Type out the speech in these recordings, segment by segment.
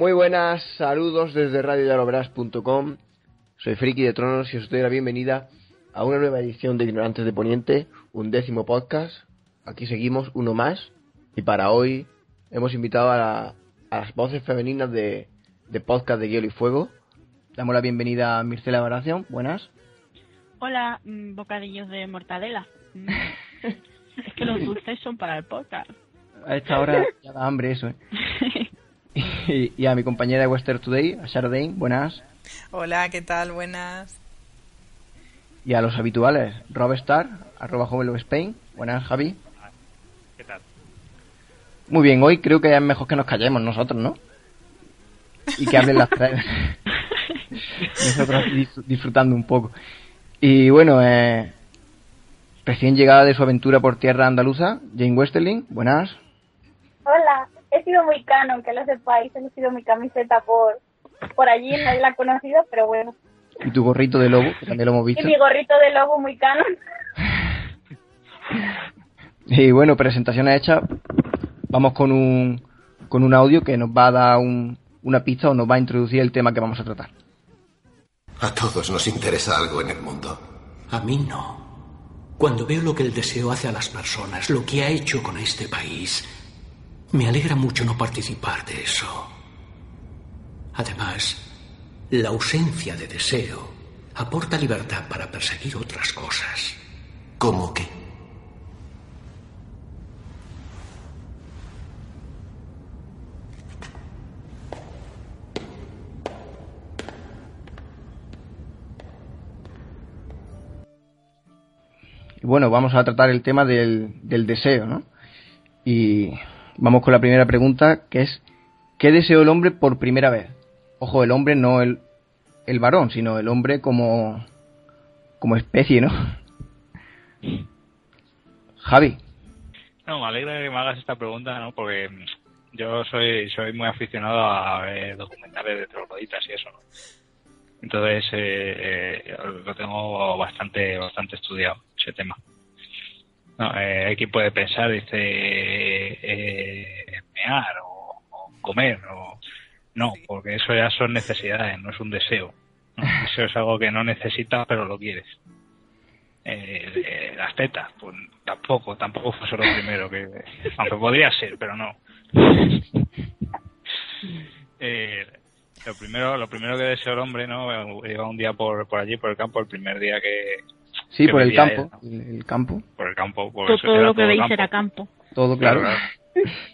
Muy buenas, saludos desde radioyaloverás.com. Soy Friki de Tronos y os doy la bienvenida a una nueva edición de Ignorantes de Poniente, un décimo podcast. Aquí seguimos, uno más. Y para hoy hemos invitado a, la- a las voces femeninas de, de podcast de Hielo y Fuego. Damos la bienvenida a Mircela Baración. Buenas. Hola, mm, bocadillos de mortadela. Mm. es que los dulces son para el podcast. A esta hora ya da hambre eso. ¿eh? Y, y a mi compañera de Western Today, a Sarah Dane. Buenas. Hola, ¿qué tal? Buenas. Y a los habituales, Rob Star, arroba Joven Love Spain. Buenas, Javi. ¿Qué tal? Muy bien, hoy creo que es mejor que nos callemos nosotros, ¿no? Y que hablen las tres. nosotros dis- disfrutando un poco. Y bueno, eh, recién llegada de su aventura por tierra andaluza, Jane Westerling. Buenas. Hola, he sido muy canon, que lo sepáis, he sido mi camiseta por por allí, nadie la ha conocido, pero bueno. Y tu gorrito de lobo, que también lo hemos Y visto. mi gorrito de lobo muy canon. Y bueno, presentaciones hechas. Vamos con un, con un audio que nos va a dar un- una pista o nos va a introducir el tema que vamos a tratar. A todos nos interesa algo en el mundo. A mí no. Cuando veo lo que el deseo hace a las personas, lo que ha hecho con este país, me alegra mucho no participar de eso. Además, la ausencia de deseo aporta libertad para perseguir otras cosas. ¿Cómo que? Y bueno, vamos a tratar el tema del, del deseo, ¿no? Y vamos con la primera pregunta, que es, ¿qué deseó el hombre por primera vez? Ojo, el hombre no el, el varón, sino el hombre como, como especie, ¿no? Javi, No, me alegra que me hagas esta pregunta, ¿no? Porque yo soy soy muy aficionado a ver documentales de trogloditas y eso, ¿no? Entonces eh, eh, lo tengo bastante bastante estudiado ese tema. No, eh, quien puede pensar, dice, eh, mear o, o comer o no, porque eso ya son necesidades, no es un deseo. ¿no? Eso es algo que no necesitas pero lo quieres. Eh, eh, las tetas, pues tampoco, tampoco fue lo primero que, aunque podría ser, pero no. Eh, lo primero, lo primero que deseó el hombre, ¿no? Iba un día por, por allí, por el campo, el primer día que, sí, por el campo, él, el, el campo, por el campo, por todo, eso todo era lo que todo veis campo. era campo. todo claro.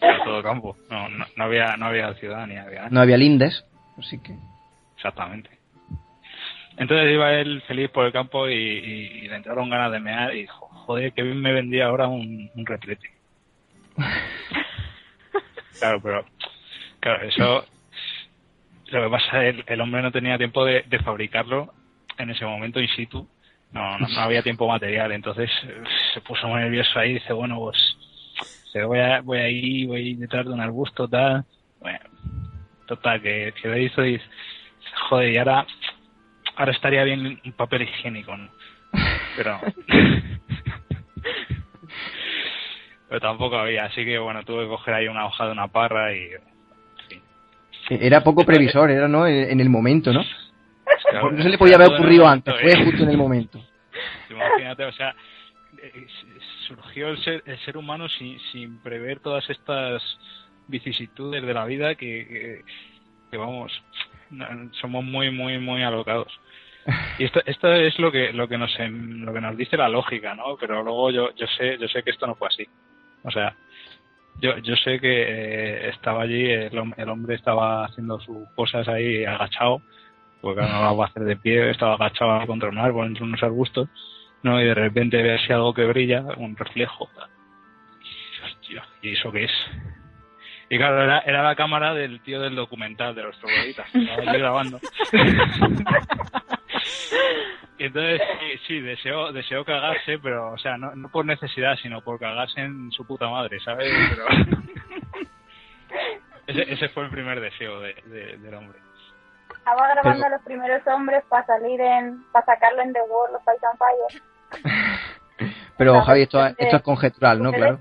Era todo campo. No, no, no había, no había ciudad ni había nada. No había lindes, así que... Exactamente. Entonces iba él feliz por el campo y, y- y le entraron ganas de mear y dijo, joder, que bien me vendía ahora un, un retrete. claro, pero claro, eso lo que pasa es el, el hombre no tenía tiempo de, de fabricarlo en ese momento in situ. No, no, no había tiempo material, entonces eh, se puso muy nervioso ahí y dice, bueno, pues se voy a, voy a ir, voy a ir detrás de un arbusto, tal. Bueno, total, que, que lo hizo y dice, joder, y ahora, ahora estaría bien un papel higiénico, ¿no? Pero, pero tampoco había, así que bueno, tuve que coger ahí una hoja de una parra y, en fin. Era poco previsor, era, ¿no? En en el momento, ¿no? Claro, No se le podía haber ocurrido antes, fue ¿eh? justo en el momento. Imagínate, o sea, surgió el ser, el ser humano sin, sin prever todas estas vicisitudes de la vida que, que, que vamos, somos muy, muy, muy alocados. Y esto, esto es lo que, lo que nos, lo que nos dice la lógica, ¿no? Pero luego yo, yo sé, yo sé que esto no fue así. O sea, yo, yo sé que eh, estaba allí, el hombre estaba haciendo sus cosas ahí agachado, porque no lo va a hacer de pie, estaba agachado ahí contra un árbol, entre unos arbustos, ¿no? Y de repente ve así algo que brilla, un reflejo. Hostia, ¿y eso qué es? Y claro, era, era la cámara del tío del documental de los trogloditas, que estaba allí grabando. Y entonces, sí, sí, deseó, deseó cagarse, pero, o sea, no, no por necesidad, sino por cagarse en su puta madre, ¿sabes? Pero... ese, ese fue el primer deseo de, de- del hombre. Estaba grabando Pero- a los primeros hombres para salir en, para sacarlo en The World, los Fight and Fire. Pero Claro, Javi, esto, es conjetural, ¿no? Claro.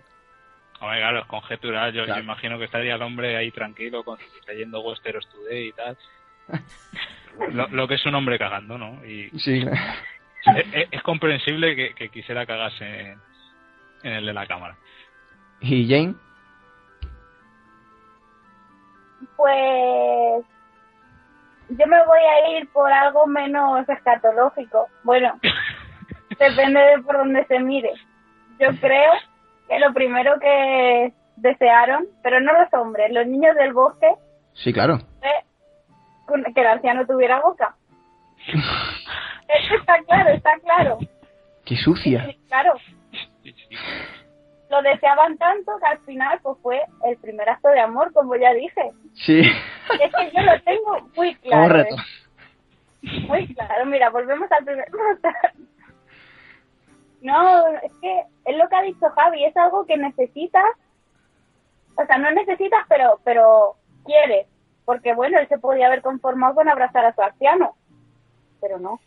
Hombre, claro, es conjetural. Yo, yo Claro. imagino que estaría el hombre ahí tranquilo, con, leyendo Westeros Today y tal. Lo, lo que es un hombre cagando, ¿no? Y Sí. es, es- es comprensible que, que quisiera cagarse en, en el de la cámara. ¿Y Jane? Pues yo me voy a ir por algo menos escatológico. Bueno, depende de por dónde se mire. Yo creo que lo primero que desearon, pero no los hombres, los niños del bosque, Sí, claro. fue que el anciano tuviera boca. Eso está claro, está claro. Qué sucia. Sí, claro. Lo deseaban tanto que al final pues fue el primer acto de amor, como ya dije. Sí. Es que yo lo tengo muy claro. reto. ¿eh? Muy claro, mira, volvemos al primer No, es que es lo que ha dicho Javi, es algo que necesitas, o sea, no necesitas, pero pero quieres, porque bueno, él se podía haber conformado con abrazar a su anciano, pero no,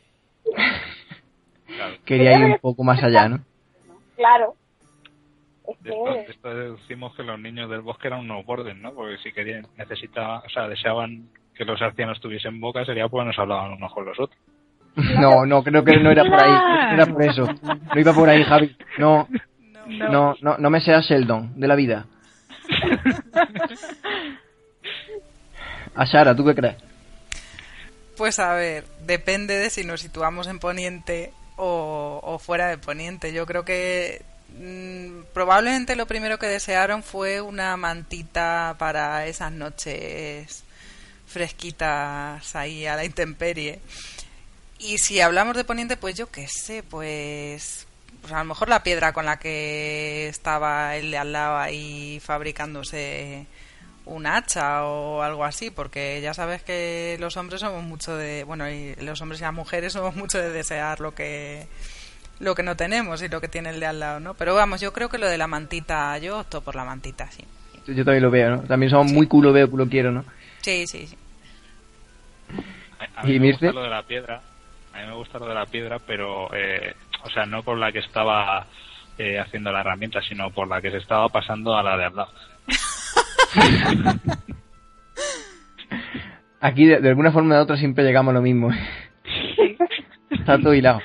Quería ir un poco más allá, ¿no? claro. Es De esto, que, los niños del bosque eran unos bordes, ¿no? Porque si querían, necesitaban, o sea, deseaban que los ancianos tuviesen boca, sería porque nos hablaban unos con los otros. No, no, creo que no era por ahí. No era por eso. No iba por ahí, Javi. No, no, no, no me seas Sheldon de la vida. A Sara, ¿tú qué crees? Pues a ver, depende de si nos situamos en Poniente o, o fuera de Poniente. Yo creo que mm, probablemente lo primero que desearon fue una mantita para esas noches fresquitas ahí a la intemperie. Y si hablamos de Poniente, pues yo qué sé, pues, pues a lo mejor la piedra con la que estaba de al lado ahí fabricándose un hacha o algo así, porque ya sabes que los hombres somos mucho de, bueno, y los hombres y las mujeres somos mucho de desear lo que lo que no tenemos y lo que tiene el de al lado, ¿no? Pero vamos, yo creo que lo de la mantita, yo opto por la mantita, sí. Yo también lo veo, ¿no? También somos muy culo veo, culo quiero, ¿no? Sí, sí, sí. A, a mí ¿Y me Mirce? gusta lo de la piedra, a mí me gusta lo de la piedra, pero, eh, o sea, no por la que estaba eh, haciendo la herramienta, sino por la que se estaba pasando a la de al lado. Aquí, de, de alguna forma o de otra, siempre llegamos a lo mismo. Está todo hilado.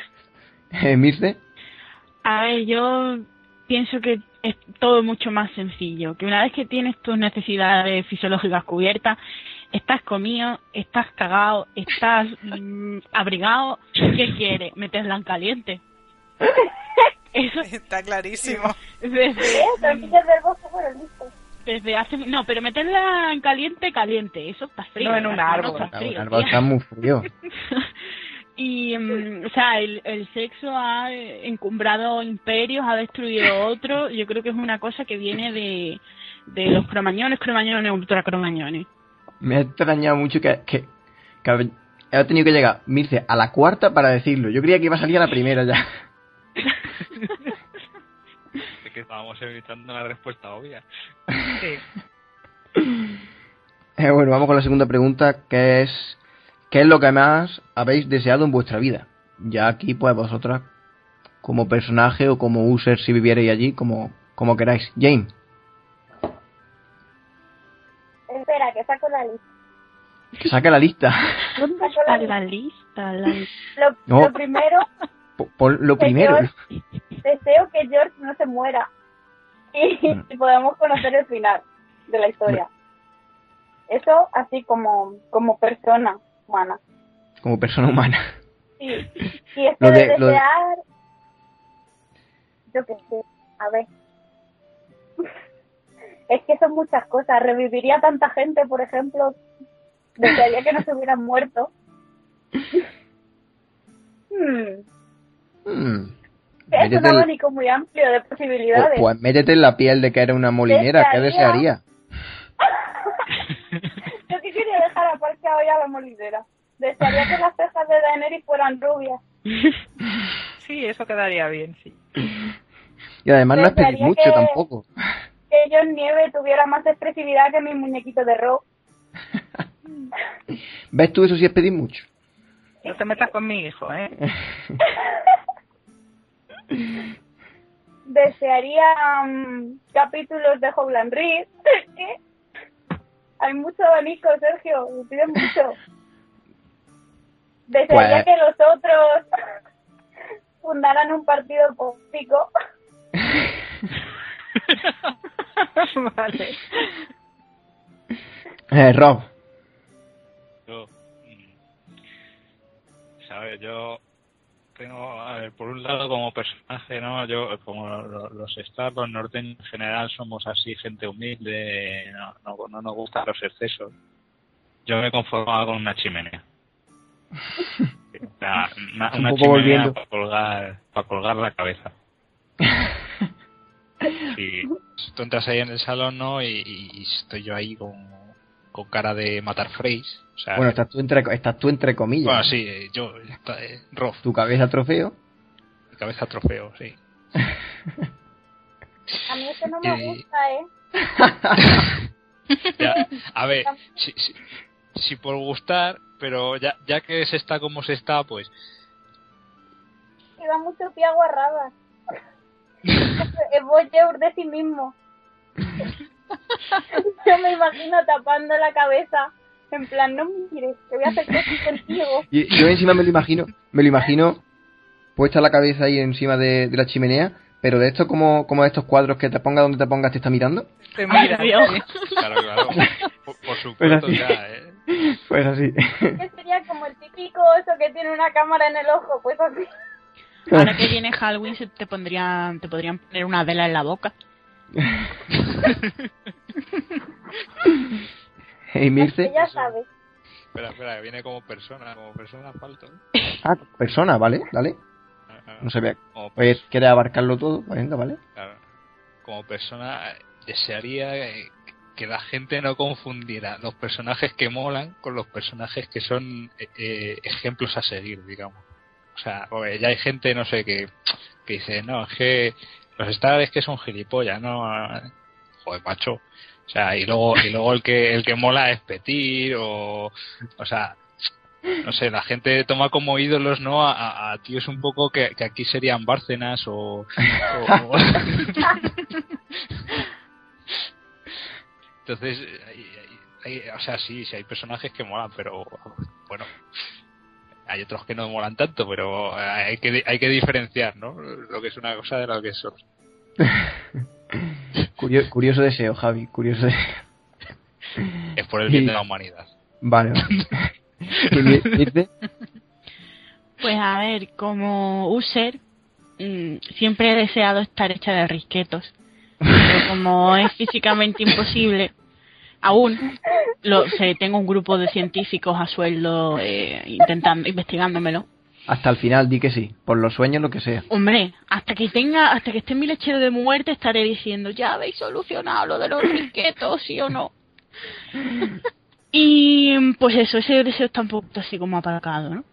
¿Mirce? A ver, yo pienso que es todo mucho más sencillo. Que una vez que tienes tus necesidades fisiológicas cubiertas, estás comido, estás cagado, estás mm, abrigado, ¿qué quieres? Meterla en caliente. Eso Está clarísimo. desde, desde hace... No, pero meterla en caliente, caliente. Eso está frío. No en un ¿verdad? No árbol. está Ah, frío, el árbol está muy frío. Y, mm, o sea, el, el sexo ha encumbrado imperios, ha destruido otros. Yo creo que es una cosa que viene de, de los cromañones, cromañones, ultracromañones. Me ha extrañado mucho que, que, que he tenido que llegar, Mirce, a la cuarta para decirlo. Yo creía que iba a salir a la primera ya. Es que estábamos evitando la respuesta obvia. Eh, bueno, vamos con la segunda pregunta, que es... ¿Qué es lo que más habéis deseado en vuestra vida? Ya aquí, pues vosotras, como personaje o como user, si vivierais allí, como, como queráis. Jane, Espera, que saco la lista. que saque la lista. ¿Dónde Saco está la la lista? La... Lo, No. lo primero, Po- Por lo primero. deseo que George no se muera y, Mm. y podamos conocer el final de la historia. Eso así como, como persona humana. Como persona humana. Sí. Y es que Lo de, de- lo de- desear... Yo qué sé, a ver. Es que son muchas cosas. Reviviría tanta gente, por ejemplo. Desearía que no se hubieran muerto. Hmm, Hmm. Es un el- abanico muy amplio de posibilidades. Pues, pues métete en la piel de que eres una molinera, ¿qué Desearía- quería dejar aparcado ya la molinera. Desearía que las cejas de Daenerys fueran rubias. Sí, eso quedaría bien, sí. Y además no es pedir mucho que- tampoco. Que John Nieve tuviera más expresividad que mi muñequito de rock. ¿Ves tú eso sí es pedir mucho? No te metas con mi hijo, ¿eh? Desearía mm, capítulos de Howland Reed. Hay mucho abanico, Sergio. Me piden mucho. Desearía Pues- que los otros fundaran un partido político. vale. Eh, Rob, Yo, mm, ¿sabes? Yo tengo, a ver, por un lado como personaje, ¿no? Yo, como lo- los Stars, los norteños en general, somos así, gente humilde, no, no, no nos gustan los excesos. Yo me conformaba con una chimenea. Una, Un una poco chimenea volviendo. para colgar, para colgar la cabeza. Y tú entras ahí en el salón, ¿no? Y, y estoy yo ahí con, con cara de matar Freys. O sea, bueno, estás tú entre, estás tú entre comillas. bueno, sí, eh, yo, está, eh, Rof, Tu cabeza trofeo. mi cabeza trofeo, sí. A mí eso no me Y- gusta, ¿eh? Ya, a ver, si, si, si por gustar, pero ya, ya que se está como se está, pues Que da mucho pie aguarrada. es voyeur de sí mismo. Yo me imagino tapando la cabeza. En plan, no me mires, que voy a hacer cosas contigo. Y yo encima me lo imagino, me lo imagino puesta la cabeza ahí encima de, de la chimenea, pero de esto como, como de estos cuadros que te ponga donde te pongas te está mirando. Te mira, claro, claro, por, por supuesto, así. ya, ¿eh? Pues así. Que sería como el típico oso que tiene una cámara en el ojo, pues así. Ahora que viene Halloween se te pondrían, te podrían poner una vela en la boca. y Mirce, Que ya sabes. Espera, espera, que viene como persona, como persona falto. ah, persona, ¿vale? Dale. Ah, ah, No se. Como, Pues quiere abarcarlo todo, pues venga, ¿vale? claro, como persona, eh, desearía eh, que la gente no confundiera los personajes que molan con los personajes que son eh, eh, ejemplos a seguir, digamos. O sea, ya hay gente, no sé, que, que dice, no, es que los Stars es que son gilipollas, ¿no? Joder, macho. O sea, y luego, y luego el que, el que mola es Petir, o, o sea, no sé, la gente toma como ídolos, ¿no? A, tíos un poco que, que aquí serían Bárcenas o, Entonces, hay- o sea, sí, sí hay personajes que molan, pero bueno, hay otros que no molan tanto, pero hay que, hay que diferenciar, ¿no? Lo que es una cosa de lo que es otra. Curio- curioso deseo, Javi, curioso deseo. Es por el bien Y- de la humanidad. Vale, vale. ¿Y Mi- Mirce? Pues a ver, como user, mm, siempre he deseado estar hecha de risquetos. Pero como es físicamente imposible, aún lo, sé, tengo un grupo de científicos a sueldo eh, intentando, investigándomelo. Hasta el final di que sí, por los sueños lo que sea. Hombre, hasta que tenga, hasta que esté en mi lechero de muerte estaré diciendo, ya habéis solucionado lo de los risquetos, sí o no. Y pues eso, ese deseo está un poco así como aparcado, ¿no?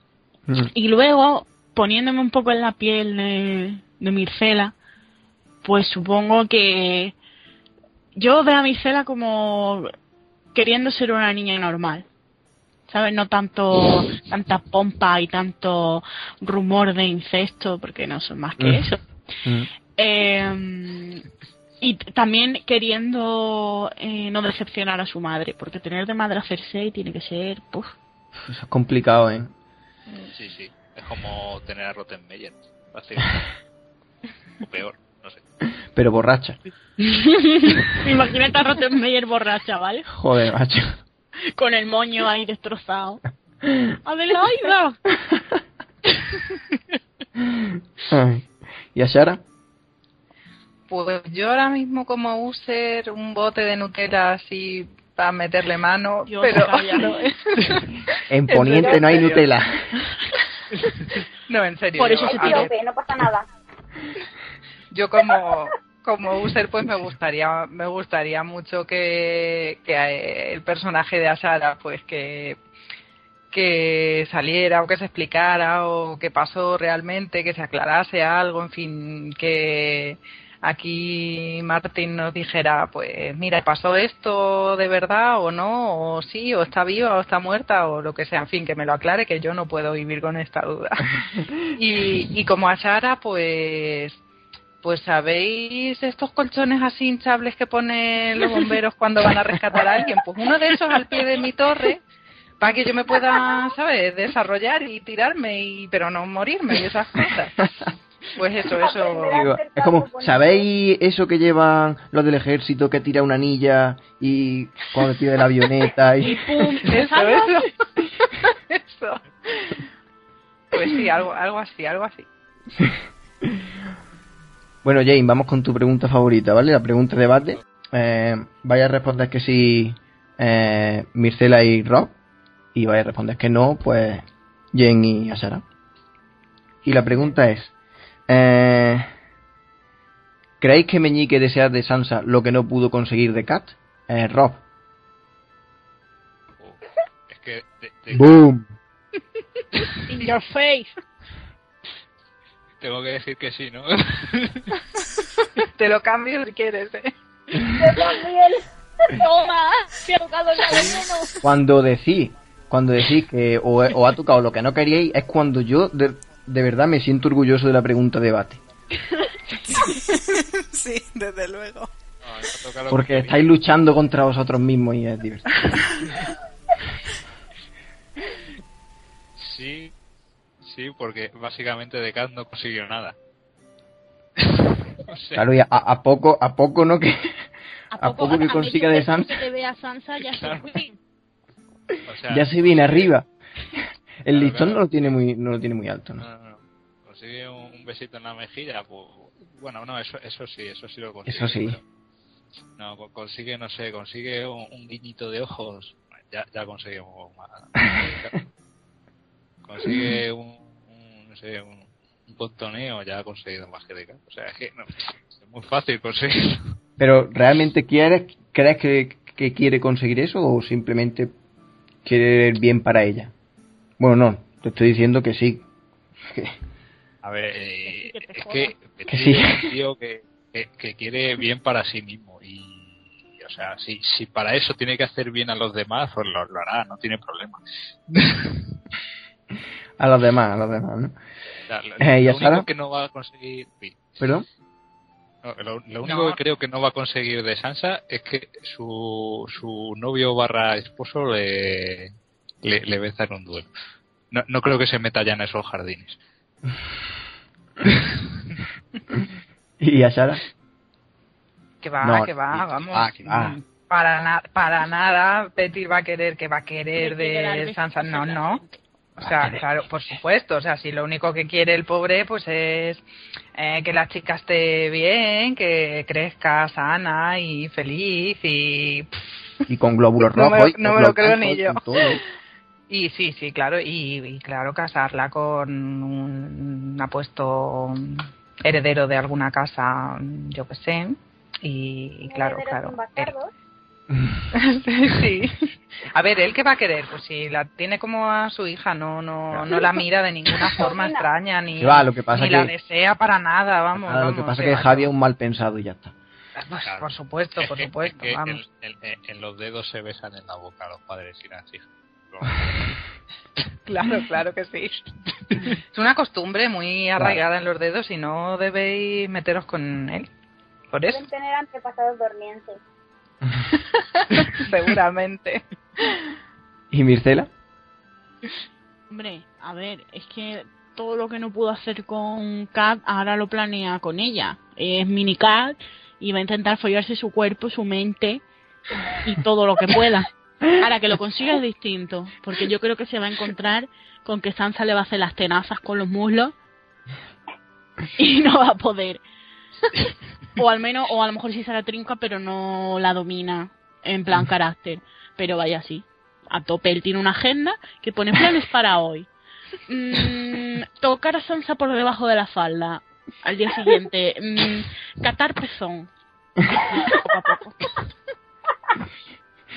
Mm. Y luego, poniéndome un poco en la piel de, de Mircela, pues supongo que yo veo a Mircela como queriendo ser una niña normal. ¿Sabes? No tanto, tanta pompa y tanto rumor de incesto, porque no son más que Mm. eso. Mm. Eh, y también queriendo eh, no decepcionar a su madre, porque tener de madre a Cersei tiene que ser, puf, Eso es complicado, ¿eh? Sí, sí. Es como tener a Rottenmeier. básicamente. o peor, no sé. Pero borracha. Imagínate a Rottenmeier borracha, ¿vale? Joder, macho. Con el moño ahí destrozado. ¡Adelaida! Ay. ¿Y a Sara? Pues yo ahora mismo como user un bote de Nutella así para meterle mano, Dios, pero cállalo. En Poniente no hay Nutella. no, en serio. Por eso yo- se no pasa nada. yo como como user pues me gustaría me gustaría mucho que, que el personaje de Asara pues que que saliera o que se explicara o que pasó realmente que se aclarase algo en fin que aquí Martín nos dijera pues mira pasó esto de verdad o no o sí o está viva o está muerta o lo que sea en fin que me lo aclare que yo no puedo vivir con esta duda y, y como a Sara pues pues sabéis estos colchones así hinchables que ponen los bomberos cuando van a rescatar a alguien, pues uno de esos al pie de mi torre para que yo me pueda, ¿sabes? Desarrollar y tirarme y pero no morirme y esas cosas. Pues eso, eso. Digo, es como, ¿sabéis eso que llevan los del ejército que tira una anilla y cuando tira de la avioneta y... ¡Pum! ¿te Eso, eso. Eso. Pues sí, algo, algo así, algo así. Bueno, Jane, vamos con tu pregunta favorita, ¿vale? La pregunta de debate. Eh, vaya a responder que sí eh, Mircela y Rob. Y vaya a responder que no, pues Jane y Asara. Y la pregunta es... Eh, ¿Creéis que Meñique desea de Sansa lo que no pudo conseguir de Kat? Eh, Rob. Es que de- de- ¡Boom! In your face. Tengo que decir que sí, ¿no? Te lo cambio si quieres, ¿eh? Yo también. Toma, se ha tocado ya menos. Cuando decís, cuando decís que o, o ha tocado lo que no queríais, es cuando yo de, de verdad me siento orgulloso de la pregunta de debate. Sí, desde luego. No, Porque que estáis luchando contra vosotros mismos y es divertido. Sí, sí, porque básicamente de Kat no consiguió nada. Claro, y a, a poco, a poco no que... ¿A A poco que a consiga de Sansa. se te ve a Sansa ya Claro. se fue. o sea, Ya se viene arriba. El Claro, listón claro. no lo tiene muy, no lo tiene muy alto, ¿no? no, no, no. Consigue un, un besito en la mejilla, pues bueno, no, eso, eso sí, eso sí lo consigue. Eso sí. no, co- consigue, no sé, consigue un, un guiñito de ojos, ya, ya consigue un poco más. consigue un, un, no sé, un, un contoneo, ya ha conseguido más que de Kat. O sea, es que no, es muy fácil conseguir. Pero ¿realmente quieres, crees que, que quiere conseguir eso o simplemente quiere el bien para ella? Bueno, no, te estoy diciendo que sí. A ver, eh, Que te es que, Que sí. es un tío que, que, que quiere bien para sí mismo y, o sea, si, si para eso tiene que hacer bien a los demás, pues lo, lo hará, no tiene problema. A los demás, a los demás, ¿no? Eh, ¿y a lo único que no va a conseguir, ¿Perdón? no, lo, lo único No. que creo que no va a conseguir de Sansa es que su, su novio barra esposo le, le, le venza en un duelo. No, no creo que se meta ya en esos jardines. ¿Y a Sara? Que va, No, que va, vamos. va, que va. Mm, Para, na- para nada, Petir va a querer, que va a querer de Sansa. No, no. O sea, claro, por supuesto. O sea, si lo único que quiere el pobre, pues es eh, que la chica esté bien, que crezca sana y feliz y. Y con glóbulos No me lo- rojos. no me lo creo ni yo. Y sí, sí, claro. Y, y claro, casarla con un apuesto heredero de alguna casa, yo que sé. Y, y claro, claro. sí. A ver, ¿él qué va a querer? Pues si la tiene como a su hija, no no no la mira de ninguna forma extraña, ni, va, lo que pasa ni la que- desea para nada, vamos. Nada, lo que vamos, pasa que es que Javi es un mal pensado y ya está. Pues, Claro. por supuesto, Es por supuesto, es que vamos. En, en- en los dedos se besan en la boca los padres y las hijas. Claro, claro que sí. Es una costumbre muy arraigada en los dedos y no debéis meteros con él. Por eso, Deben tener antepasados dormientes. seguramente. ¿Y Mircela? Hombre, a ver, es que todo lo que no pudo hacer con Kat, ahora lo planea con ella. Es mini Kat y va a intentar follarse su cuerpo, su mente y todo lo que pueda. Ahora que lo consiga es distinto, porque yo creo que se va a encontrar con que Sansa le va a hacer las tenazas con los muslos y no va a poder. o al menos, o a lo mejor sí se la trinca, pero no la domina en plan carácter. Pero vaya así, a tope. Él tiene una agenda que pone planes para hoy. Mm, tocar a Sansa por debajo de la falda. Al día siguiente, mm, catar pezón. Poco a poco.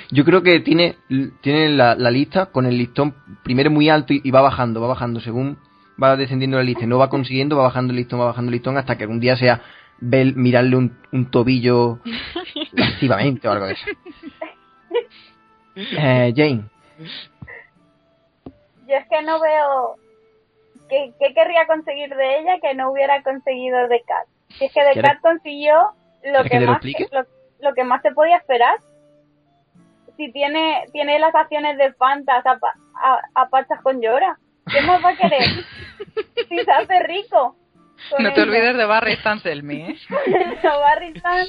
Yo creo que tiene, tiene la, la lista con el listón primero muy alto y, y va bajando, va bajando según va descendiendo la lista no va consiguiendo, va bajando el listón, va bajando el listón hasta que algún día sea ver, mirarle un, un tobillo lascivamente o algo de eso. Eh, Jane, Yo es que no veo qué, qué querría conseguir de ella que no hubiera conseguido de Kat. Si es que de ¿Quieres- Kat consiguió lo ¿Quieres que, más lo, lo que más se podía esperar. Si tiene tiene las acciones de Fantas a, pa- a, a pachas con llora. ¿Qué más va a querer? si se hace rico. No te olvides de Barry Stanselmy, ¿eh? No, Barry Stan,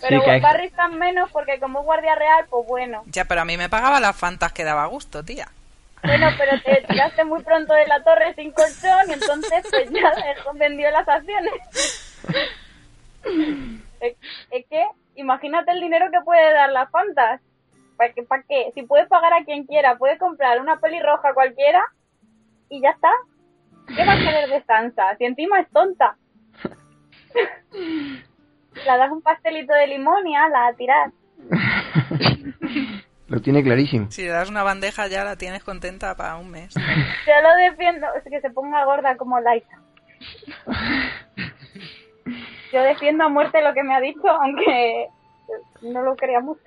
pero Sí, que hay- Barry Stan menos porque como es guardia real, pues bueno. Ya, pero a mí me pagaba las fantas que daba gusto, tía. Bueno, pero te tiraste muy pronto de la torre sin colchón y entonces pues ya vendió las acciones. es, es que imagínate el dinero que puede dar las Fantas. ¿Para qué, ¿Para qué? Si puedes pagar a quien quiera, puedes comprar una pelirroja cualquiera y ya está. ¿Qué vas a querer de Sansa? Si encima es tonta. La das un pastelito de limón y ala, a tirar. lo tiene clarísimo. Si le das una bandeja ya la tienes contenta para un mes. Yo lo defiendo, es que se ponga gorda como Laisa. Yo defiendo a muerte lo que me ha dicho, aunque no lo crea mucho.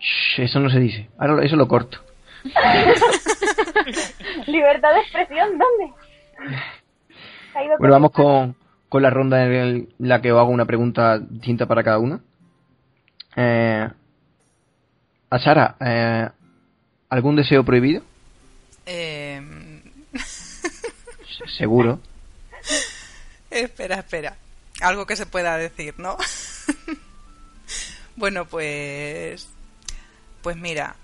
Shh, eso no se dice. Ahora lo- eso lo corto. Libertad de expresión, ¿dónde? Bueno, vamos con- con, con la ronda en el- la que os hago una pregunta distinta para cada uno. Eh, a Sara, eh, ¿algún deseo prohibido? Eh, Seguro. espera, espera. Algo que se pueda decir, ¿no? bueno, pues... Pues mira,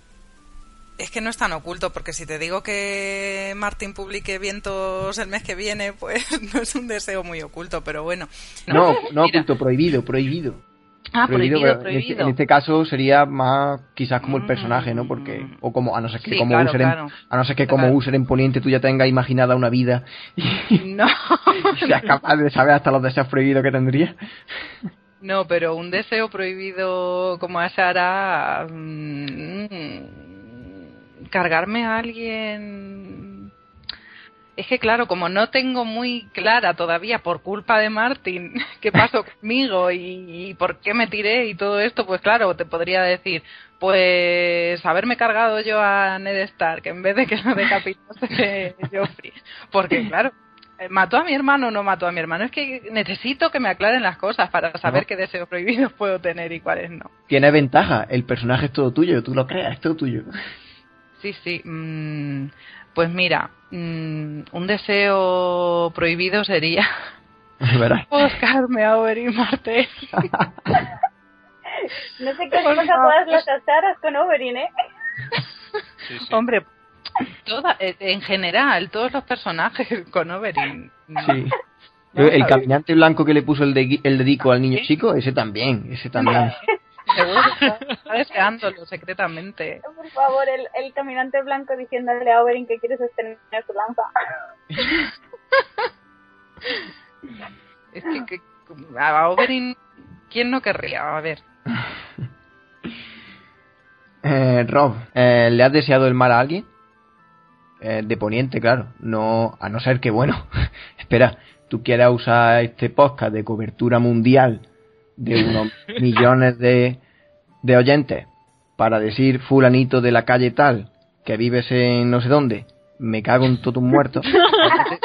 es que no es tan oculto, porque si te digo que Martín publique vientos el mes que viene, pues no es un deseo muy oculto, pero bueno. No, no, oculto, prohibido, prohibido. Ah, prohibido, pero en este- prohibido. En, este, caso sería más quizás como el Mm. personaje, ¿no? Porque o como a no ser que Sí, como claro, user en, claro. a no ser que como Claro. user en Poniente tú ya tengas imaginada una vida y No. seas capaz de saber hasta los deseos prohibidos que tendría. No, pero un deseo prohibido como a Sara. mm, cargarme a alguien. Es que, claro, como no tengo muy clara todavía por culpa de Martin qué pasó conmigo y, y por qué me tiré y todo esto, pues claro, te podría decir, pues haberme cargado yo a Ned Stark en vez de que lo decapitase Joffrey. Porque, claro, eh, ¿Mató a mi hermano o no mató a mi hermano? Es que necesito que me aclaren las cosas para saber No. qué deseos prohibidos puedo tener y cuáles no. Tiene ventaja, el personaje es todo tuyo, tú lo creas, es todo tuyo. Sí, sí. mm, pues mira, mm, un deseo prohibido sería buscarme a Oberyn Martell. No sé qué cosa todas las acharas con Oberyn, ¿eh? Sí, sí. Hombre, toda, eh, en general, todos los personajes con Oberyn. Sí. El caminante blanco que le puso el, de, el dedico al niño chico, ese también, ese también. Seguro que está, está deseándolo secretamente. Por favor, el, el caminante blanco diciéndole a Oberyn que quiere sostener su lanza. Es que, que- a Oberyn, ¿quién no querría? A ver. Eh, Rob, eh, ¿le has deseado el mal a alguien? Eh, de poniente, claro. No, a no ser que, bueno, espera, tú quieras usar este podcast de cobertura mundial de unos millones de, de oyentes para decir fulanito de la calle tal que vives en no sé dónde, me cago en todo un muerto.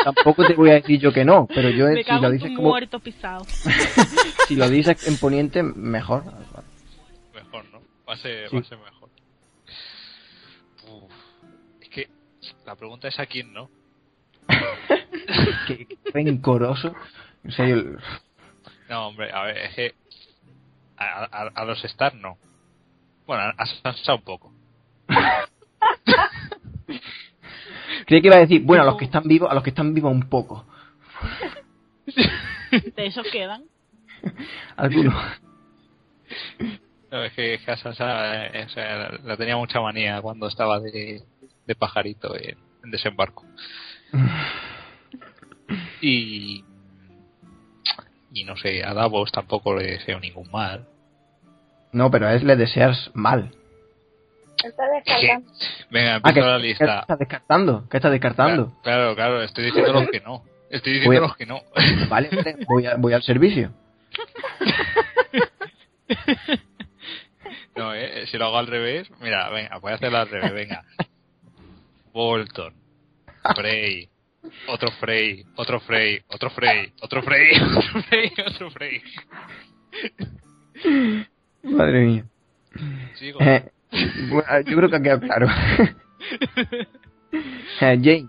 Tampoco te voy a decir yo que no, pero yo Me si cago lo dices como muerto pisado. si lo dices en poniente mejor. Mejor, ¿no? Va a ser, Sí. va a ser mejor. Uf, es que la pregunta es a quién, ¿no? Qué, qué rencoroso. En serio, No, hombre, a ver, es que a, a- a los Star no. Bueno, a Sansa un poco. Creí que iba a decir, bueno, a los que están vivos, a los que están vivos un poco. De esos quedan. Algunos. No, es que, es que a Sansa, eh, o sea, la tenía mucha manía cuando estaba de, de pajarito en, en desembarco. Y. Y no sé, a Davos tampoco le deseo ningún mal. No, pero a él le deseas mal. Está descargando. Venga, Ah, empiezo que, la lista. estás descartando, que estás descartando. Claro, claro, estoy diciendo los que no. Estoy diciendo a- los que no. Vale, voy, a- voy al servicio. No, eh, si lo hago al revés, mira, venga, voy a hacerlo al revés, venga. Bolton, Frey, otro Frey, otro Frey, otro Frey, otro Frey, otro Frey, otro Frey. Madre mía. Sigo. Eh, bueno, yo creo que ha quedado claro. Eh, Jane,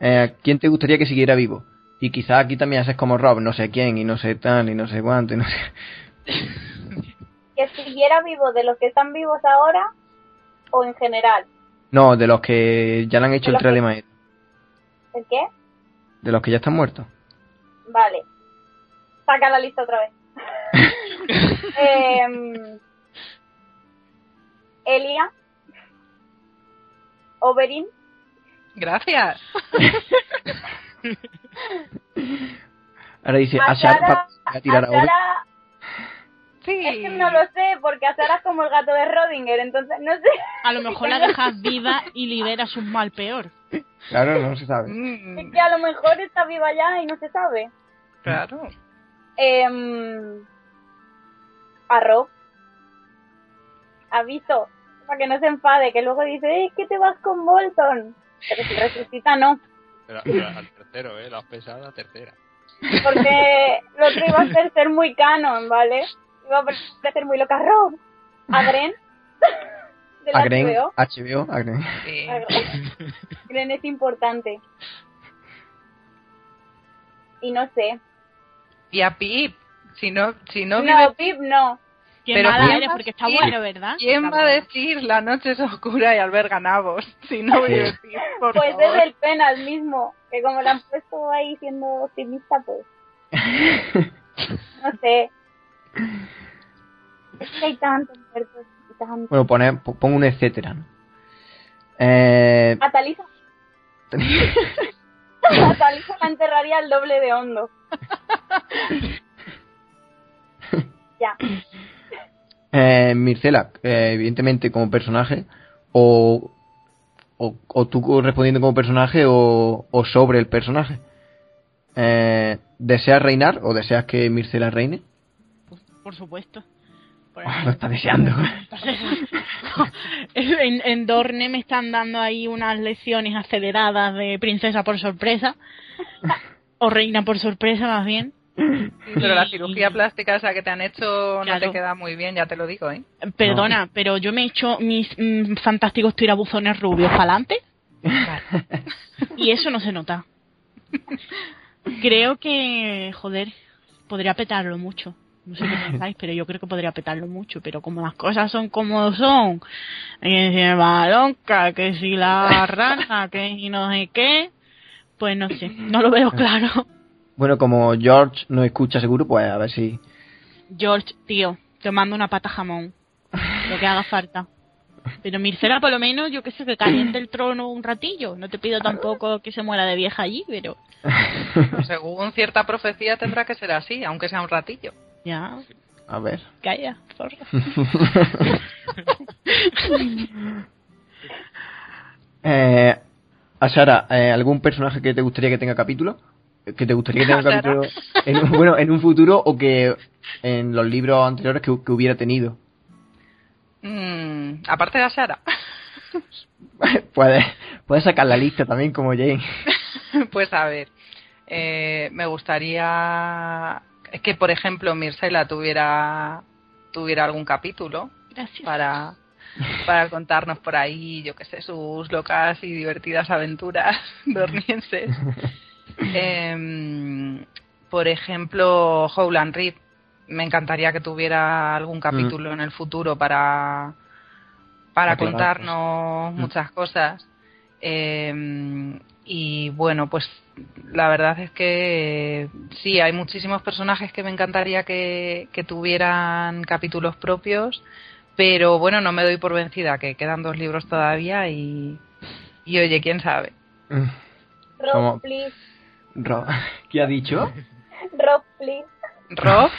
eh, ¿quién te gustaría que siguiera vivo? Y quizá aquí también haces como Rob, no sé quién, y no sé tal, y no sé cuánto, y no sé. Que siguiera vivo de los que están vivos ahora o en general. No, de los que ya le han hecho el los trail que-. ¿El qué? De los que ya están muertos. Vale. Saca la lista otra vez. Em, Elia. Oberyn. Gracias. Ahora dice, A Sara- a tirar a. Sara- Sí. Es que no lo sé, porque a Sara es como el gato de Rodinger, entonces no sé. A lo mejor la dejas viva y liberas un mal peor. Claro, no se sabe. Mm, Es que a lo mejor está viva ya y no se sabe. claro. Eh, a Rob. Aviso, para que no se enfade, que luego dice, es que te vas con Bolton. Pero si resucita, no. Pero, pero al tercero, ¿eh? La has pensado a la tercera. Porque lo otro iba a ser ser muy canon, ¿vale? Iba a parecer muy loca. Rob, a Gren, de la A Gren, HBO. HBO, a Gren. Sí. A Gren. Gren es importante. Y no sé. Y a Pip. Si no, si no, No, vive Pip no. Qué Pero mala ¿quién eres va a porque está decir- bueno, ¿verdad? ¿Quién va a decir la noche es oscura y alberga nabos? Si no vive Pip, por Pues favor. es el penal mismo. Que como la han puesto ahí siendo optimista, pues. No sé. Es que hay tantos muertos Bueno, pone, po- pongo un etcétera, ¿no? Eh, Ataliza. Ataliza la enterraría el doble de hondo. ya. eh, Mircela, eh, evidentemente como personaje, o, o, o tú respondiendo como personaje o, o sobre el personaje. Eh, ¿Deseas reinar o deseas que Mircela reine? Por supuesto. Por Oh, lo está deseando. en, en Dorne me están dando ahí unas lecciones aceleradas de princesa por sorpresa. O reina por sorpresa, más bien. Pero la cirugía plástica esa que te han hecho no Claro. te queda muy bien, ya te lo digo, ¿eh? Perdona, pero yo me he hecho mis mm, fantásticos tirabuzones rubios para adelante y eso no se nota. Creo que, joder, podría petarlo mucho. No sé qué pensáis, pero yo creo que podría petarlo mucho. Pero como las cosas son como son, que si el balonca, que si la rana, que si no sé qué, pues no sé, no lo veo claro. Bueno, como George no escucha seguro, pues a ver si... George, tío, te mando una pata jamón. Lo que haga falta. Pero Mircela, por lo menos, yo que sé, que caliente el trono un ratillo. No te pido tampoco que se muera de vieja allí, pero Según cierta profecía tendrá que ser así, aunque sea un ratillo. Ya, A ver. calla, porra. eh, a Sara, eh, ¿algún personaje que te gustaría que tenga capítulo? Que te gustaría que tenga capítulo en, un- bueno, en un futuro o que en los libros anteriores que, que hubiera tenido. Mm, aparte de a Sara, puedes, puedes sacar la lista también como Jane. pues a ver, eh, me gustaría que, por ejemplo, Mircela tuviera tuviera algún capítulo Gracias. para para contarnos por ahí, yo que sé, sus locas y divertidas aventuras dornienses. Em, por ejemplo, Howland Reed. Me encantaría que tuviera algún capítulo en el futuro para, para Aclarar contarnos Mm. muchas cosas. Eh, y bueno, pues la verdad es que sí, hay muchísimos personajes que me encantaría que, que tuvieran capítulos propios, pero bueno, no me doy por vencida, que quedan dos libros todavía y, y oye, quién sabe. Rob, please. Ro- ¿Qué ha dicho? Rob, please. Rob,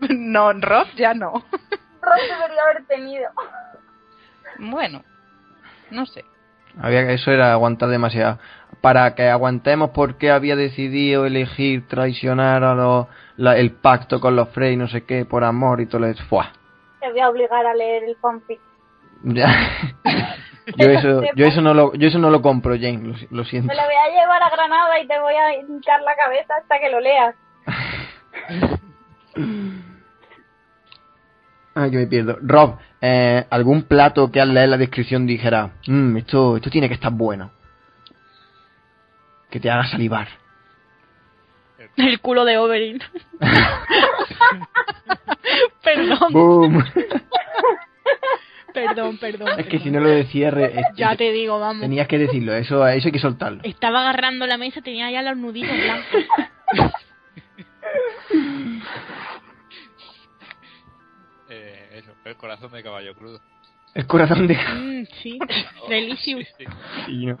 no, Rob ya no. Rob debería haber tenido. Bueno, no sé. Había eso era aguantar demasiado. Para que aguantemos por qué había decidido elegir traicionar a los, la- el pacto con los Frey, no sé qué, por amor y todo eso. ¡Fua! Te voy a obligar a leer el fanfic. Ya. yo eso, yo eso no lo, yo eso no lo compro, Jane, lo, si- lo siento. Me lo voy a llevar a Granada y te voy a hinchar la cabeza hasta que lo leas. Ay, que me pierdo. Rob, eh, ¿algún plato que al leer la descripción dijera, "Mm, esto, esto tiene que estar bueno? Que te haga salivar. El culo de Oberyn. perdón, ¡Boom! perdón, perdón. es que perdón. si no lo decía, re- es- Ya te digo, vamos. tenías que decirlo, eso, eso hay que soltarlo. Estaba agarrando la mesa, tenía ya los nuditos blancos. Eh, eso, el corazón de caballo crudo. El corazón de... Mm, sí, delicious. Sí, Sí, ¿no?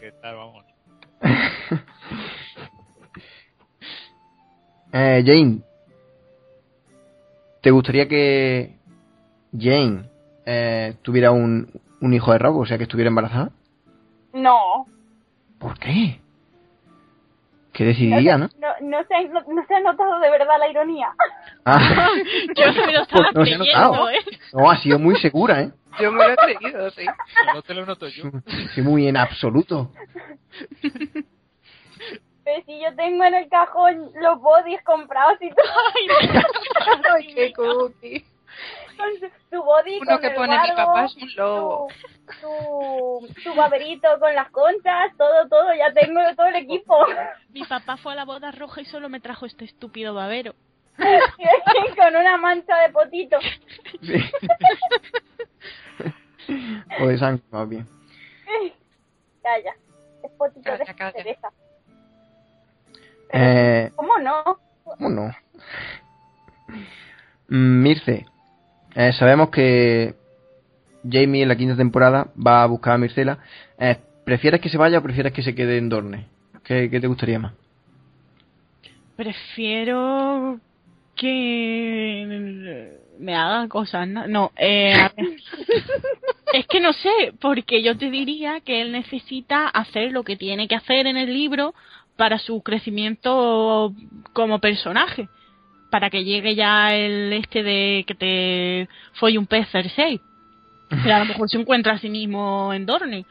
¿Qué tal? Vamos. Eh, Jane, ¿te gustaría que Jane eh, tuviera un, un hijo de Rob, o sea, que estuviera embarazada? No. ¿Por qué? ¿Qué decidiría, no? No, no, se, ha, no, no se ha notado de verdad la ironía. Ah, Yo me lo estaba Pues no se ha notado. creyendo, ¿eh? no, ha sido muy segura, ¿eh? Yo me lo he creído, sí. No te lo noto yo. Sí, muy en absoluto. Pero si yo tengo en el cajón los bodies comprados y todo. Ay, qué cookie. Con su, su body Uno con que el pone mi barbo, papá es un lobo. Su, su, su baberito con las conchas, todo, todo. Ya tengo todo el equipo. Mi papá fue a la boda roja y solo me trajo este estúpido babero. con una mancha de potito. Sí. O de sangre, más bien. Calla. Es potito Calla, de calla. cereza. Eh, ¿Cómo no? ¿Cómo no? Mm, Mirce, eh, sabemos que Jamie en la quinta temporada va a buscar a Mircela. Eh, ¿Prefieres que se vaya o prefieres que se quede en Dorne? ¿Qué, qué te gustaría más? Prefiero que me haga cosas, ¿no? No, eh, a ver. es que no sé, porque yo te diría que él necesita hacer lo que tiene que hacer en el libro para su crecimiento como personaje. Para que llegue ya el este de que te folle un pez Cersei. Pero a lo mejor se encuentra a sí mismo en Dorne.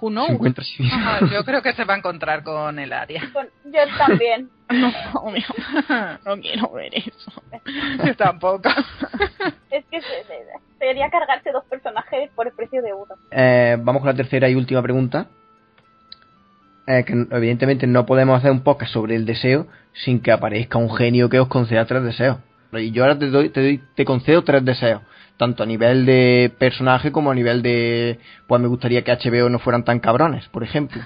Who knows? Se encuentra así mismo. Ajá, yo creo que se va a encontrar con el área. Yo también. No, no, no quiero ver eso. Yo tampoco. Es que se- se- sería cargarse dos personajes por el precio de uno. Eh, vamos con la tercera y última pregunta. Eh, que evidentemente no podemos hacer un podcast sobre el deseo sin que aparezca un genio que os conceda tres deseos. Y yo ahora te doy, te doy, te concedo tres deseos, tanto a nivel de personaje como a nivel de, pues me gustaría que HBO no fueran tan cabrones, por ejemplo.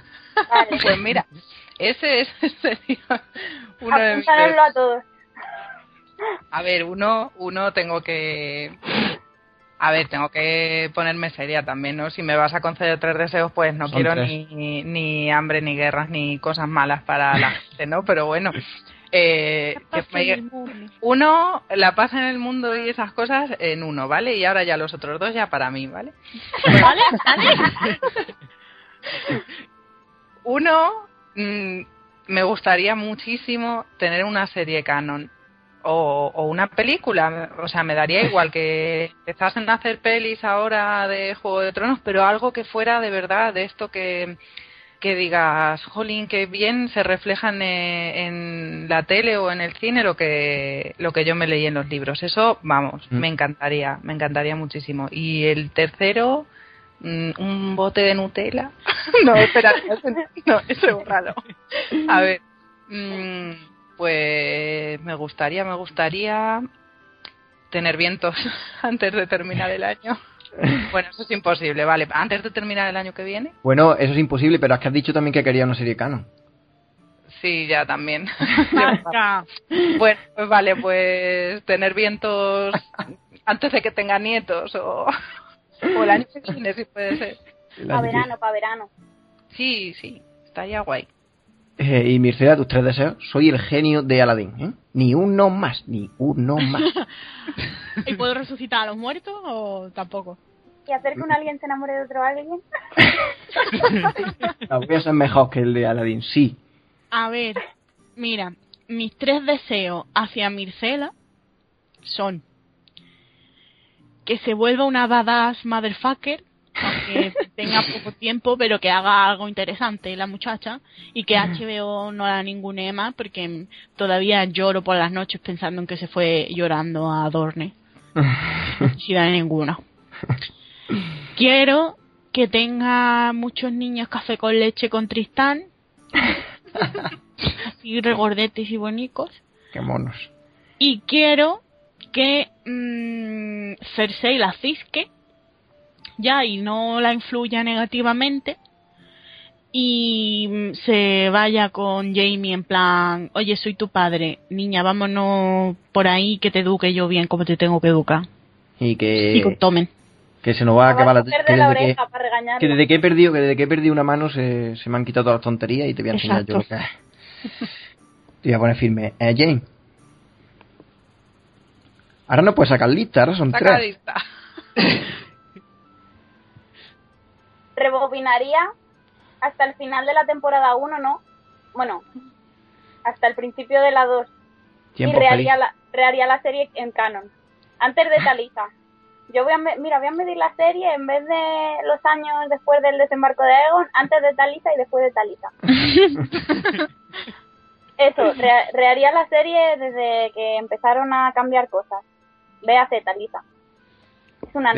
Vale. Pues mira, ese, ese sería uno de mis... A todos. A ver, uno, uno tengo que... A ver, tengo que ponerme seria también, ¿no? Si me vas a conceder tres deseos, pues no Son quiero tres. ni, ni hambre, ni guerras, ni cosas malas para la gente, ¿no? Pero bueno, eh, que uno, la paz en el mundo y esas cosas en uno, ¿vale? Y ahora ya los otros dos ya para mí, ¿vale? ¿Vale? ¿Vale? Uno, mm, me gustaría muchísimo tener una serie canon o, o una película. O sea, me daría igual que empezasen a hacer pelis ahora de Juego de Tronos, pero algo que fuera de verdad de esto que, que digas, jolín, que bien se reflejan eh, en la tele o en el cine lo que, lo que yo me leí en los libros. Eso, vamos, Mm. me encantaría, me encantaría muchísimo. Y el tercero, mm, un bote de Nutella. no, espera, no, eso es raro. A ver, mm, pues me gustaría, me gustaría tener vientos antes de terminar el año. Bueno, eso es imposible, vale. Antes de terminar el año que viene. Bueno, eso es imposible, pero es que has dicho también que quería una serie canon. Sí, ya también. Bueno, pues vale, pues tener vientos antes de que tenga nietos o, o el año que viene, si puede ser. Para verano, para verano. Sí, sí, estaría guay. Eh, y Mircea, tus tres deseos. Soy el genio de Aladdin. ¿eh? Ni uno más, ni uno más. ¿Y puedo resucitar a los muertos o tampoco? ¿Y hacer que un alguien se enamore de otro alguien? No, voy a ser mejor que el de Aladdin, sí. A ver, mira, mis tres deseos hacia Mircela son que se vuelva una badass motherfucker, aunque tenga poco tiempo, pero que haga algo interesante la muchacha, y que HBO no la ningune más, porque todavía lloro por las noches pensando en que se fue llorando a Dorne. Sin dar ninguna. Quiero que tenga muchos niños café con leche con Tristán, así regordetes y bonicos. Qué monos. Y quiero que mm, Cersei la cisque ya y no la influya negativamente y se vaya con Jamie en plan, oye, soy tu padre, niña, vámonos por ahí que te eduque yo bien como te tengo que educar. Y y que, que tomen. que se nos va a acabar la... Que la desde que, para desde que he perdido, que desde que he perdido una mano se, se me han quitado todas las tonterías y te voy a enseñar yo lo que es. Te voy a poner firme. Eh, Jane. Ahora no puedes sacar lista, ahora son Saca tres. lista. Rebobinaría hasta el final de la temporada 1, ¿no? Bueno, hasta el principio de la 2. Tiempo y reharía la, reharía la serie en canon. Antes de Talisa. Yo voy a, mira, voy a medir la serie en vez de los años después del desembarco de Aegon, antes de Talisa y después de Talisa. Eso, re- reharía la serie desde que empezaron a cambiar cosas. Véase Talisa. Es una.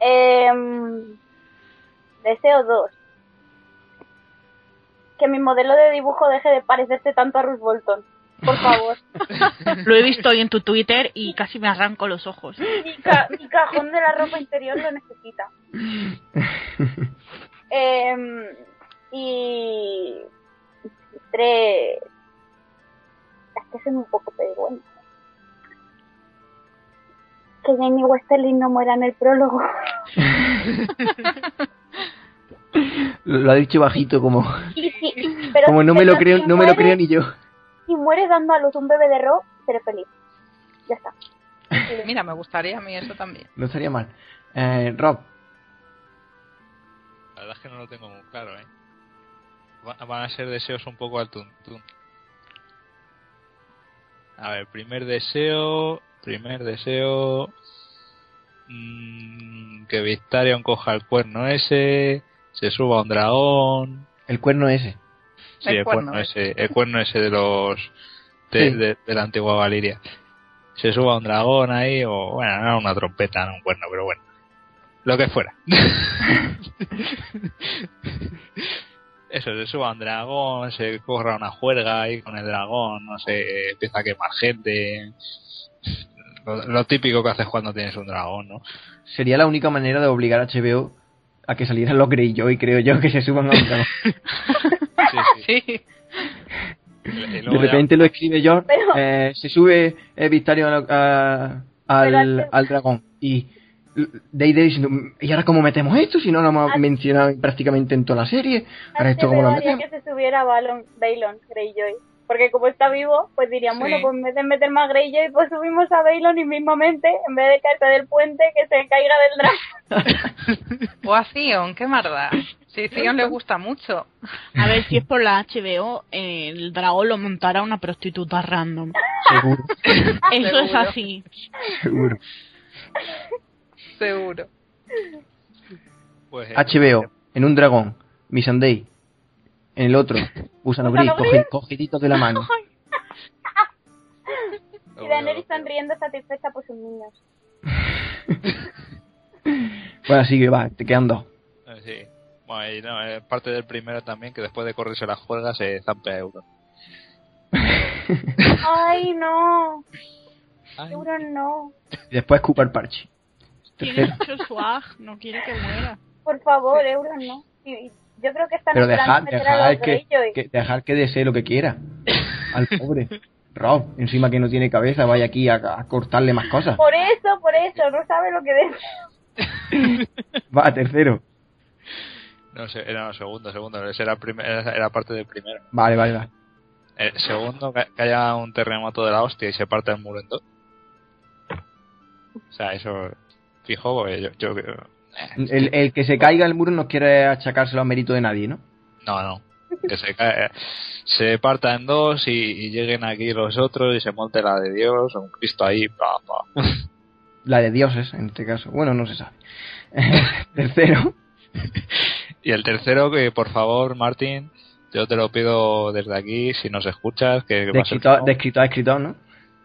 Em, deseo 2. Que mi modelo de dibujo deje de parecerse tanto a Ruth Bolton. Por favor. Lo he visto hoy en tu Twitter y casi me arranco los ojos. mi, ca- mi cajón de la ropa interior lo necesita. Em, y. Tres. Es que soy un poco pedigüeña. Que Jamie Westerling no muera en el prólogo. Lo, ha dicho bajito como, Y sí, pero como no me lo creo, si no me lo creo ni yo. Si muere dando a luz un bebé de Ro, seré feliz. Ya está. Mira, me gustaría a mí eso también. No estaría mal. Eh, Rob, La verdad es que no lo tengo muy claro, ¿eh? Va- Van a ser deseos un poco al tuntún. A ver, primer deseo... Primer deseo... mm, que Victarion coja el cuerno ese... Se suba a un dragón... el cuerno ese. Sí, El el, cuerno cuerno ese, el cuerno ese de los de, Sí. de- de la antigua Valiria. Se suba un dragón ahí, o bueno, no una trompeta, no un cuerno, pero bueno. Lo que fuera. Eso, se suba un dragón, se corra una juerga ahí con el dragón, no sé, empieza a quemar gente. Lo, lo típico que haces cuando tienes un dragón, ¿no? Sería la única manera de obligar a HBO a que salieran los Greyjoy, creo yo, que se suban a un dragón. Sí, sí. Y- De luego ya- repente lo escribe George, Pero- eh, se sube eh, Victario a- a- al, al dragón y Day Day diciendo, ¿y ahora cómo metemos esto? Si no lo hemos mencionado prácticamente en toda la serie, ahora esto cómo lo metemos. que se subiera Balon, Baelon Greyjoy. Porque como está vivo, pues dirían, Sí. bueno, pues en vez de meter más Greyjoy, pues subimos a Baelon y mismamente, en vez de caerse del puente, que se caiga del dragón. O a Theon, qué maldad. Sí, Theon le gusta mucho. A ver si es por la HBO, eh, el dragón lo montará una prostituta random. Seguro, Eso es así. seguro. Seguro. pues, eh, HBO, en un dragón, Missandei, en el otro, Gris, Gusano coge- Gris. cogiditos de la mano. Y Daenerys sonriendo satisfecha por sus niños. Bueno, sigue, va, te quedan dos. Eh, Sí. Bueno, y no, eh, parte del primero también, que después de correrse la juega se zampe a euro. Ay, no. Ay, Seguro no. Y después Cooper Parche. Tiene mucho swag, no quiere que muera. Por favor, Euron, no. Sí, yo creo que están Pero dejar, dejar que, que- dejar que desee lo que quiera. Al pobre. Rob, encima que no tiene cabeza, vaya aquí a, a cortarle más cosas. Por eso, por eso, no sabe lo que desea. Va, tercero. No sé, era no, segundo, segundo. Ese era, primer- era parte del primero. Vale, vale, vale. Eh, segundo, que, haya un terremoto de la hostia y se parte el muro en dos. O sea, eso fijo, porque yo, yo creo- eh, El, el que se caiga el muro no quiere achacárselo a mérito de nadie, ¿no? No, no. Que se, cae- se parta en dos y, y lleguen aquí los otros y se monte la de Dios, un Cristo ahí, pa, pa. La de dioses, en este caso. Bueno, no se sabe. tercero. Y el tercero, que por favor, Martín, yo te lo pido desde aquí, si nos escuchas, que De va a escritor, de escritor a escritor, ¿no?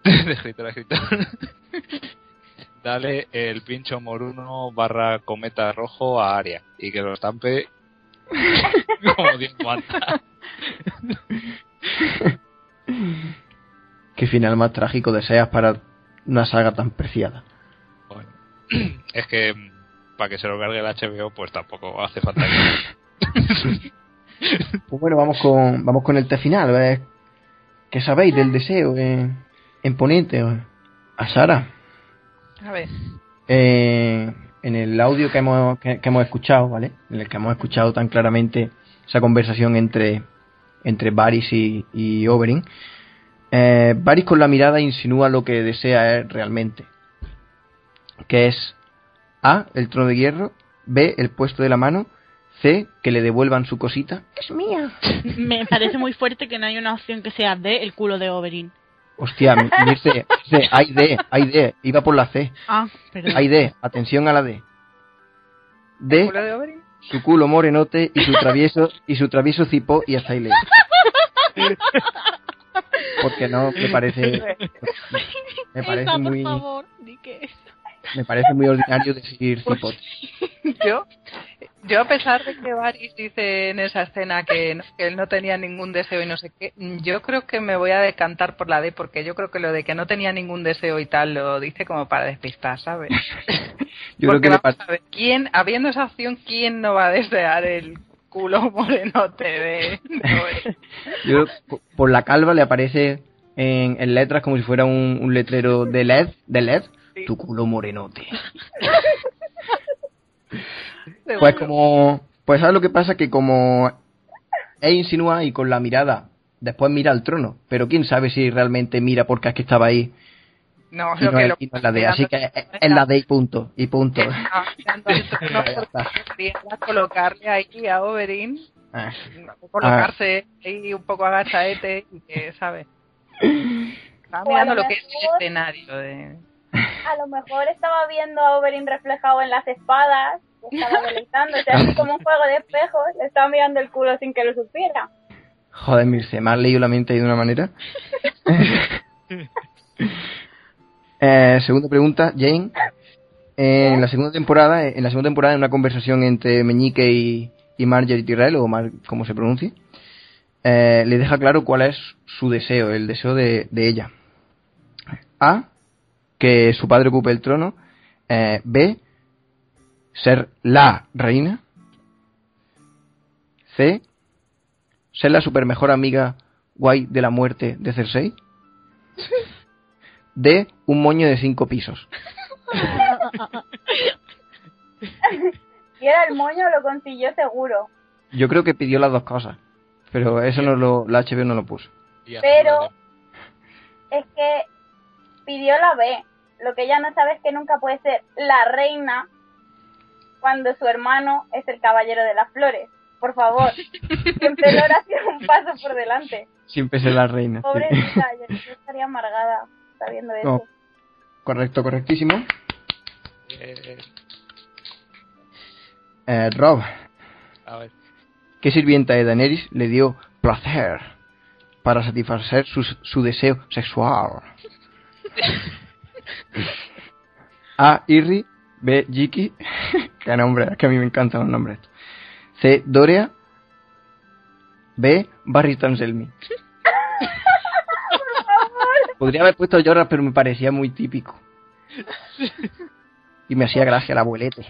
de escritor a escritor. Dale el pincho moruno barra cometa rojo a Aria y que lo estampe como Dios manda. Qué final más trágico deseas para una saga tan preciada. Bueno, es que mm, para que se lo cargue el HBO, pues tampoco hace falta que... Pues bueno, vamos con, vamos con el té final. ver, ¿Qué sabéis del deseo en, en Poniente? A Sara. A ver. Eh, en el audio que hemos, que, que hemos escuchado, ¿vale? En el que hemos escuchado tan claramente esa conversación entre, entre Varys y, y Oberyn, eh, Varys con la mirada insinúa lo que desea él realmente, que es A, el trono de hierro, B, el puesto de la mano, C, que le devuelvan su cosita. Es mía. Me parece muy fuerte que no hay una opción que sea de el culo de Oberyn. Hostia, mi- Mirce, Mirce, hay D, hay D, iba por la C. Ah, perdón. Hay D, atención a la D. D, ¿Culo de su culo morenote y su travieso y su travieso cipó y hasta ahí leo. Porque no me parece me parece Esa, por muy favor, di que es. me parece muy ordinario decir cipote. Yo, yo a pesar de que Varys dice en esa escena que, no- que él no tenía ningún deseo y no sé qué, yo creo que me voy a decantar por la D porque yo creo que lo de que no tenía ningún deseo y tal lo dice como para despistar, ¿sabes? Yo creo que vamos a ver, ¿quién, habiendo esa opción, quién no va a desear el culo morenote de, yo por la calva le aparece en, en letras como si fuera un, un letrero de LED, de LED, tu culo morenote. Pues como pues sabes lo que pasa que como él insinúa y con la mirada después mira al trono, pero quién sabe si realmente mira porque es que estaba ahí. No, y lo no, que es, lo y no es la D, así que es, es la D y punto, y punto. Ah, porque quería colocarle ahí a Oberyn Ah, colocarse ahí un poco agachaete y que, ¿sabes? Estaba mirando lo lo que es el escenario de... A lo mejor estaba viendo a Oberyn reflejado en las espadas, estaba deleitándose así como un juego de espejos, le estaba mirando el culo sin que lo supiera. Joder, Mirce, me has leído la mente ahí de una manera. Eh, segunda pregunta, Jane. En la segunda temporada, en la segunda temporada, en una conversación entre Meñique y, y Marjorie Tyrell, o Mar, como se pronuncie, eh, le deja claro cuál es su deseo, el deseo de, de ella. A, que su padre ocupe el trono. Eh, B, ser la reina. C, ser la super mejor amiga guay de la muerte de Cersei. D, un moño de cinco pisos. Y era el moño, lo consiguió seguro. Yo creo que pidió las dos cosas, pero eso no lo, la HBO no lo puso. Pero-. Es que pidió la B. Lo que ella no sabe es que nunca puede ser la reina cuando su hermano es el caballero de las flores. Por favor, siempre Lora ha sido un paso por delante. Siempre ser la reina. Pobrecita, yo, yo estaría amargada sabiendo eso. No. Correcto, correctísimo. Eh, Eh, Rob, a ver. ¿qué sirvienta de Daenerys le dio placer para satisfacer su, su deseo sexual? A. Irri. B. Jiki. Qué nombre, es que a mí me encantan los nombres. C. Dorea. B. Barry Tanselmi. Podría haber puesto Jorah, pero me parecía muy típico. y me hacía gracia el abuelete.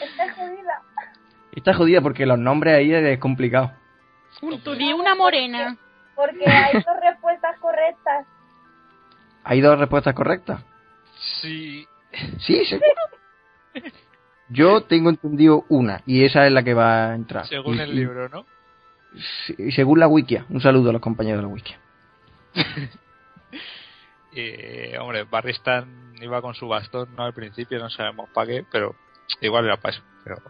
Está jodida. Está jodida porque los nombres ahí es complicado. Un turí, una morena. Porque hay dos respuestas correctas. ¿Hay dos respuestas correctas? Sí. Sí, seguro. Yo tengo entendido una y esa es la que va a entrar. Según el libro, ¿no? Y según la wikia. Un saludo a los compañeros de la wikia. Eh, hombre, Barry Stan iba con su bastón, ¿no? Al principio, no sabemos para qué, pero igual era para eso. Pero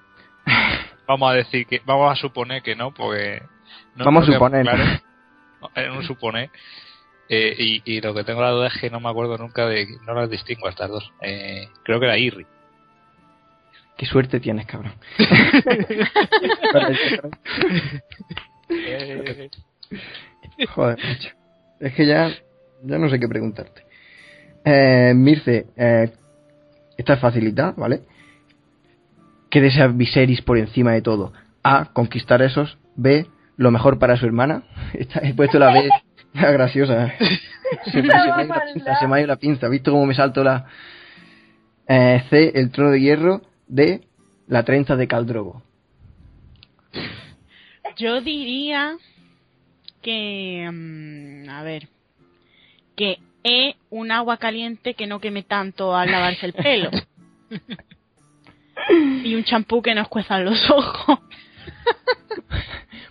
vamos a decir que, vamos a suponer que no, porque no Vamos a suponer. Claro, en un suponer. Eh, y, y lo que tengo la duda es que no me acuerdo nunca de, no las distingo a estas dos. Eh, creo que era Irri. Qué suerte tienes, cabrón. Joder, macho. Es que ya, ya no sé qué preguntarte. Eh, Mirce, eh, esta es facilita, ¿vale? ¿Qué desea Viserys por encima de todo? A. Conquistar esos. B. Lo mejor para su hermana. Esta- he puesto la B. Graciosa. Se, me- se la pinza, se me ha ido la pinza. ¿Has visto cómo me salto la... Eh, C. El trono de hierro. D. La trenza de Caldrogo. Yo diría que, mm, a ver, que E, un agua caliente que no queme tanto al lavarse el pelo. y un champú que no escuezan los ojos.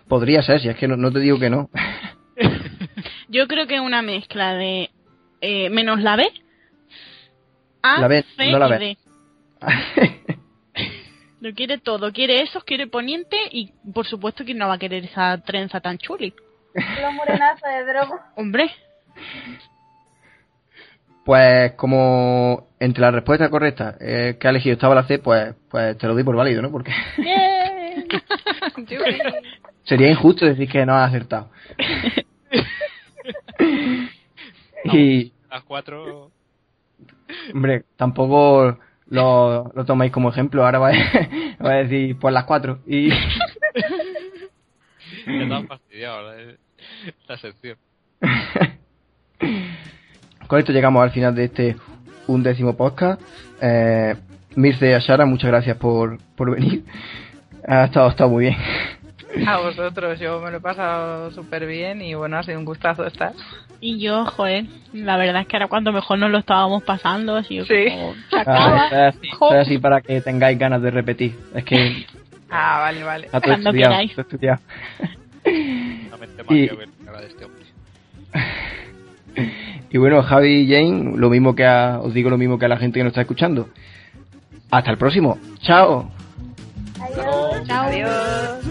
Podría ser, si es que no, no te digo que no. Yo creo que una mezcla de eh, menos la B, A, La B, C no la y B. D. Lo quiere todo, quiere esos, quiere poniente y por supuesto que no va a querer esa trenza tan chuli. Los morenazos de droga. Hombre, Pues como entre la respuesta correcta eh, que ha elegido estaba la C, pues, pues te lo doy por válido, ¿no? Porque sería injusto decir que no has acertado. y, las cuatro. hombre, tampoco lo, lo tomáis como ejemplo. Ahora va a, va a decir, pues las cuatro. Y Me han fastidiado la, la sección. con esto llegamos al final de este undécimo podcast. Eh, Mirce y Ashara, muchas gracias por, por venir. Ha estado, ha estado muy bien. A vosotros, yo me lo he pasado súper bien y bueno, ha sido un gustazo estar. Y yo, joder, la verdad es que era cuando mejor nos lo estábamos pasando, así Sí. como se Ah, acaba. esto es- esto es así para que tengáis ganas de repetir. Es que Ah, vale, vale. está todo Cuando estudiado, queráis. estudiado. Una mente Y- maquiavélica la de este hombre. Y bueno, Javi y Jane, lo mismo que a, os digo lo mismo que a la gente que nos está escuchando. Hasta el próximo. Chao. Adiós. Chao. Adiós.